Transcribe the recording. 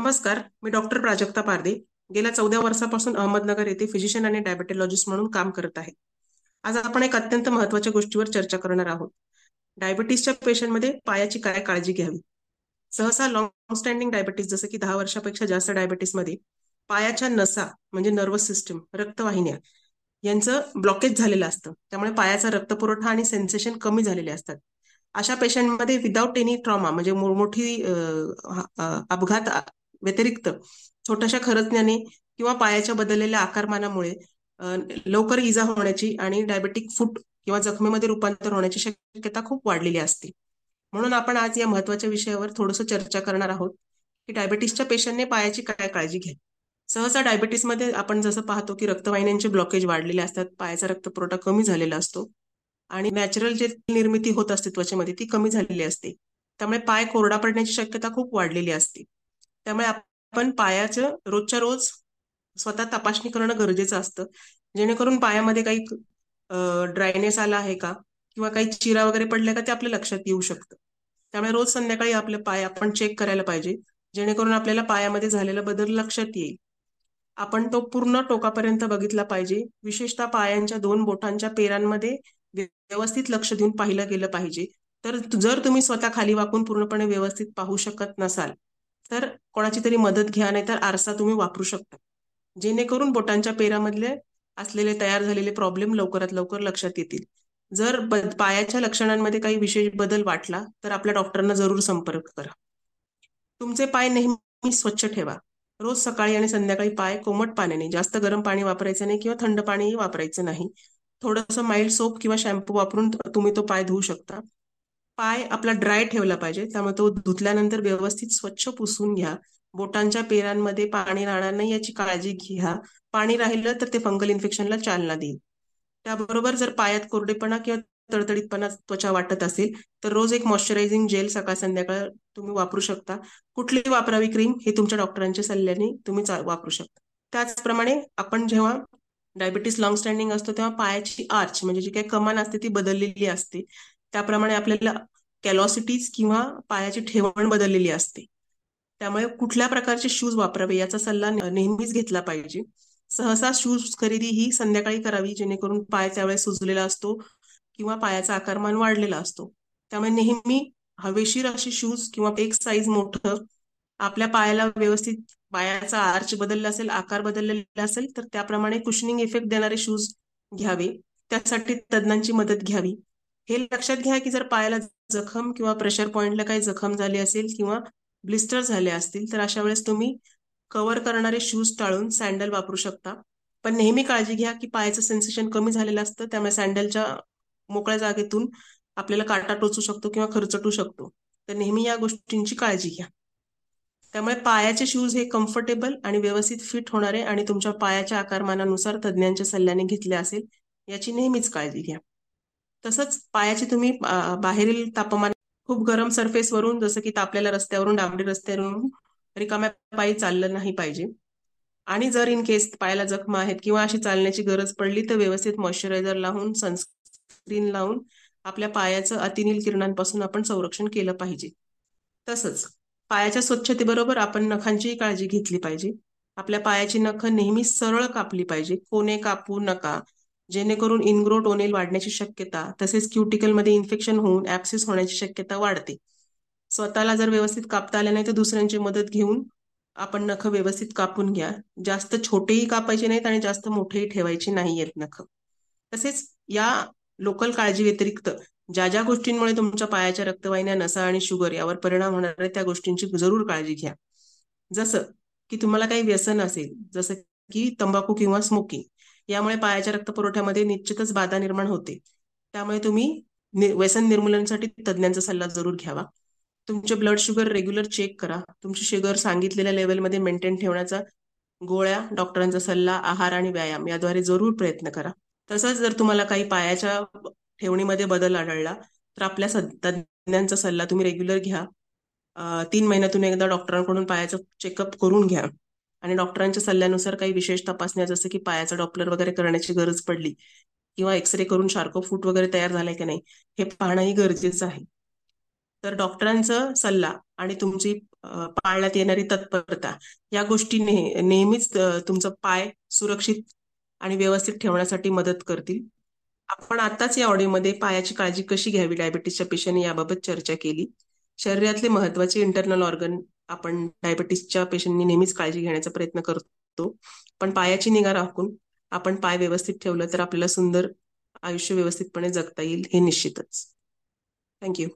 नमस्कार मी डॉक्टर प्राजक्ता पारदे गेल्या चौदा वर्षापासून अहमदनगर येथे फिजिशियन आणि डायबेटोलॉजिस्ट म्हणून काम करत आहे. आज आपण एक अत्यंत महत्त्वाच्या गोष्टीवर चर्चा करणार आहोत. डायबिटीसच्या पेशंटमध्ये पायाची काय काळजी घ्यावी? सहसा लॉंग स्टँडिंग डायबिटीस जसं की दहा वर्षापेक्षा जास्त डायबिटीसमध्ये पायाच्या नसा म्हणजे नर्वस सिस्टम रक्तवाहिन्या यांचं ब्लॉकेज झालेलं असतं. त्यामुळे पायाचा रक्तपुरवठा आणि सेन्सेशन कमी झालेले असतात. अशा पेशंटमध्ये विदाऊट एनी ट्रॉमा म्हणजे मोठी अपघात व्यतिरिक्त छोट्याशा खरचण्याने किंवा पायाच्या बदललेल्या आकारमानामुळे लवकर इजा होण्याची आणि डायबेटिक फूट किंवा जखमेमध्ये रूपांतर होण्याची शक्यता खूप वाढलेली असते. म्हणून आपण आज या महत्त्वाच्या विषयावर थोडस चर्चा करणार आहोत की डायबेटीसच्या पेशंटने पायाची काय काळजी घ्या सहसा डायबिटीसमध्ये आपण जसं पाहतो की रक्तवाहिन्यांचे ब्लॉकेज वाढलेले असतात पायाचा रक्तपुरवठा कमी झालेला असतो आणि नॅचरल जे निर्मिती होत असते त्वचेमध्ये ती कमी झालेली असते. त्यामुळे पाय कोरडा पडण्याची शक्यता खूप वाढलेली असते. त्यामुळे आपण पायाचं रोजच्या रोज स्वतः तपासणी करणं गरजेचं असतं. जेणेकरून पायामध्ये काही ड्रायनेस आला आहे का? किंवा काही चिरा वगैरे पडल्या का? ते आपल्या लक्षात येऊ शकतं. त्यामुळे रोज संध्याकाळी आपले पाय आपण चेक करायला पाहिजे. जेणेकरून आपल्याला पायामध्ये झालेला बदल लक्षात येईल. आपण तो पूर्ण टोकापर्यंत बघितला पाहिजे. विशेषतः पायांच्या दोन बोटांच्या पेरांमध्ये व्यवस्थित लक्ष देऊन पाहिलं गेलं पाहिजे. तर जर तुम्ही स्वतः खाली वाकून पूर्णपणे व्यवस्थित पाहू शकत नसाल तर कोणाची तरी मदत घ्या नाही तर आरसा तुम्ही वापरू शकता. जेणेकरून बोटांच्या पेरामधले असलेले तयार झालेले प्रॉब्लेम लवकरात लवकर लक्षात येतील. जर पायाच्या लक्षणांमध्ये काही विशेष बदल वाटला तर आपल्या डॉक्टरांना जरूर संपर्क करा. तुमचे पाय नेहमी स्वच्छ ठेवा. रोज सकाळी आणि संध्याकाळी पाय कोमट पाण्याने जास्त गरम पाणी वापरायचं नाही किंवा थंड पाणीही वापरायचं नाही. थोडस माइल्ड सोप किंवा शॅम्पू वापरून तुम्ही तो पाय धुवू शकता. पाय आपला ड्राय ठेवला पाहिजे. त्यामुळे तो धुतल्यानंतर व्यवस्थित स्वच्छ पुसून घ्या. बोटांच्या पेरांमध्ये पाणी राहणार नाही याची काळजी घ्या. पाणी राहिलं तर ते फंगल इन्फेक्शनला चालना देईल. त्याबरोबर जर पायात कोरडेपणा किंवा तडतडीतपणा त्वचा वाटत असेल तर रोज एक मॉइश्चरायझिंग जेल सकाळ संध्याकाळ तुम्ही वापरू शकता. कुठली वापरावी क्रीम हे तुमच्या डॉक्टरांच्या सल्ल्याने तुम्ही वापरू शकता. त्याचप्रमाणे आपण जेव्हा डायबिटीस लॉंग स्टँडिंग असतो तेव्हा पायाची आर्च म्हणजे जी काही कमान असते ती बदललेली असते. त्याप्रमाणे आपल्याला कॅलॉसिटीज किंवा पायाची ठेवण बदललेली असते. त्यामुळे कुठल्या प्रकारचे शूज वापरावे याचा सल्ला नेहमीच घेतला पाहिजे. सहसा शूज खरेदी ही संध्याकाळी करावी जेणेकरून पाय त्यावेळेस सुजलेला असतो किंवा पायाचा आकारमान वाढलेला असतो. त्यामुळे नेहमी हवेशीर असे शूज किंवा एक साईज मोठं आपल्या पायाला व्यवस्थित पायाचा आर्च बदलला असेल आकार बदललेला असेल तर त्याप्रमाणे कुशनिंग इफेक्ट देणारे शूज घ्यावे. त्यासाठी तज्ञांची मदत घ्यावी. हे लक्षात घ्या की जर पायाला जखम किंवा प्रेशर पॉइंटला काही जखम झाली असेल किंवा ब्लिस्टर झाले असतील तर अशा वेळेस तुम्ही कव्हर करणारे शूज टाळून सँडल वापरू शकता. पण नेहमी काळजी घ्या की पायाचं सेन्सेशन कमी झालेलं असतं त्यामुळे सँडलच्या मोकळ्या जागेतून आपल्याला काटा टोचू शकतो किंवा खरचटू शकतो. तर नेहमी या गोष्टींची काळजी घ्या. त्यामुळे पायाचे शूज हे कम्फर्टेबल आणि व्यवस्थित फिट होणारे आणि तुमच्या पायाच्या आकारमानानुसार तज्ज्ञांच्या सल्ल्याने घेतले असेल याची नेहमीच काळजी घ्या. तसंच पायाचे तुम्ही बाहेरील तापमान खूप गरम सरफेस वरून जसं की तापलेल्या रस्त्यावरून डांबरी रस्त्यावरून रिकाम्या पायी चाललं नाही पाहिजे. आणि जर इन केस पायाला जखमा आहेत किंवा अशी चालण्याची गरज पडली तर व्यवस्थित मॉइश्चरायझर लावून सनस्क्रीन लावून आपल्या पायाचं अतिनील किरणांपासून आपण संरक्षण केलं पाहिजे. तसंच पायाच्या स्वच्छतेबरोबर आपण नखांचीही काळजी घेतली पाहिजे. आपल्या पायाची नख नेहमी सरळ कापली पाहिजे. कोणे कापू नका. जेणेकरून इनग्रो टोनेल वाढण्याची शक्यता तसेच क्युटिकलमध्ये इन्फेक्शन होऊन ऍप्सिस होण्याची शक्यता वाढते. स्वतःला जर व्यवस्थित कापता आले नाही तर दुसऱ्यांची मदत घेऊन आपण नख व्यवस्थित कापून घ्या. जास्त छोटेही कापायचे नाहीत आणि जास्त मोठेही ठेवायचे नाही आहेत नख. तसेच या लोकल काळजी व्यतिरिक्त ज्या ज्या गोष्टींमुळे तुमच्या पायाच्या रक्तवाहिन्या नसा आणि शुगर यावर परिणाम होणार आहे त्या गोष्टींची जरूर काळजी घ्या. जसं की तुम्हाला काही व्यसन असेल जसं की तंबाखू किंवा स्मोकिंग यामुळे पायाच्या रक्तपुरवठ्यामध्ये निश्चितच बाधा निर्माण होते. त्यामुळे तुम्ही व्यसन निर्मूलनासाठी तज्ज्ञांचा सल्ला जरूर घ्यावा. तुमचे ब्लड शुगर रेग्युलर चेक करा. तुमची शुगर सांगितलेल्या लेवलमध्ये मेंटेन ठेवण्याचा गोळ्या डॉक्टरांचा सल्ला आहार आणि व्यायाम याद्वारे जरूर प्रयत्न करा. तसंच जर तुम्हाला काही पायाच्या ठेवणीमध्ये बदल आढळला तर आपल्या तज्ज्ञांचा सल्ला तुम्ही रेग्युलर घ्या. तीन महिन्यातून एकदा डॉक्टरांकडून पायाचं चेकअप करून घ्या. आणि डॉक्टरांच्या सल्ल्यानुसार काही विशेष तपासण्या जसं की पायाचा डॉप्लर वगैरे करण्याची गरज पडली किंवा एक्सरे करून शार्को फूट वगैरे तयार झालाय की नाही हे पाहणंही गरजेचं आहे. तर डॉक्टरांचा सल्ला आणि तुमची पाळण्यात येणारी तत्परता या गोष्टी नेहमीच तुमचं पाय सुरक्षित आणि व्यवस्थित ठेवण्यासाठी मदत करतील. आपण आताच या ऑडिओमध्ये पायाची काळजी कशी घ्यावी डायबिटीसच्या पेशंटने याबाबत चर्चा केली. शरीरातले महत्त्वाचे इंटरनल ऑर्गन आपण डायबिटीसच्या पेशंटनी नेहमीच काळजी घेण्याचा प्रयत्न करतो. पण पायाची निगा राखून आपण पाय व्यवस्थित ठेवलं तर आपल्याला सुंदर आयुष्य व्यवस्थितपणे जगता येईल हे निश्चितच. थँक्यू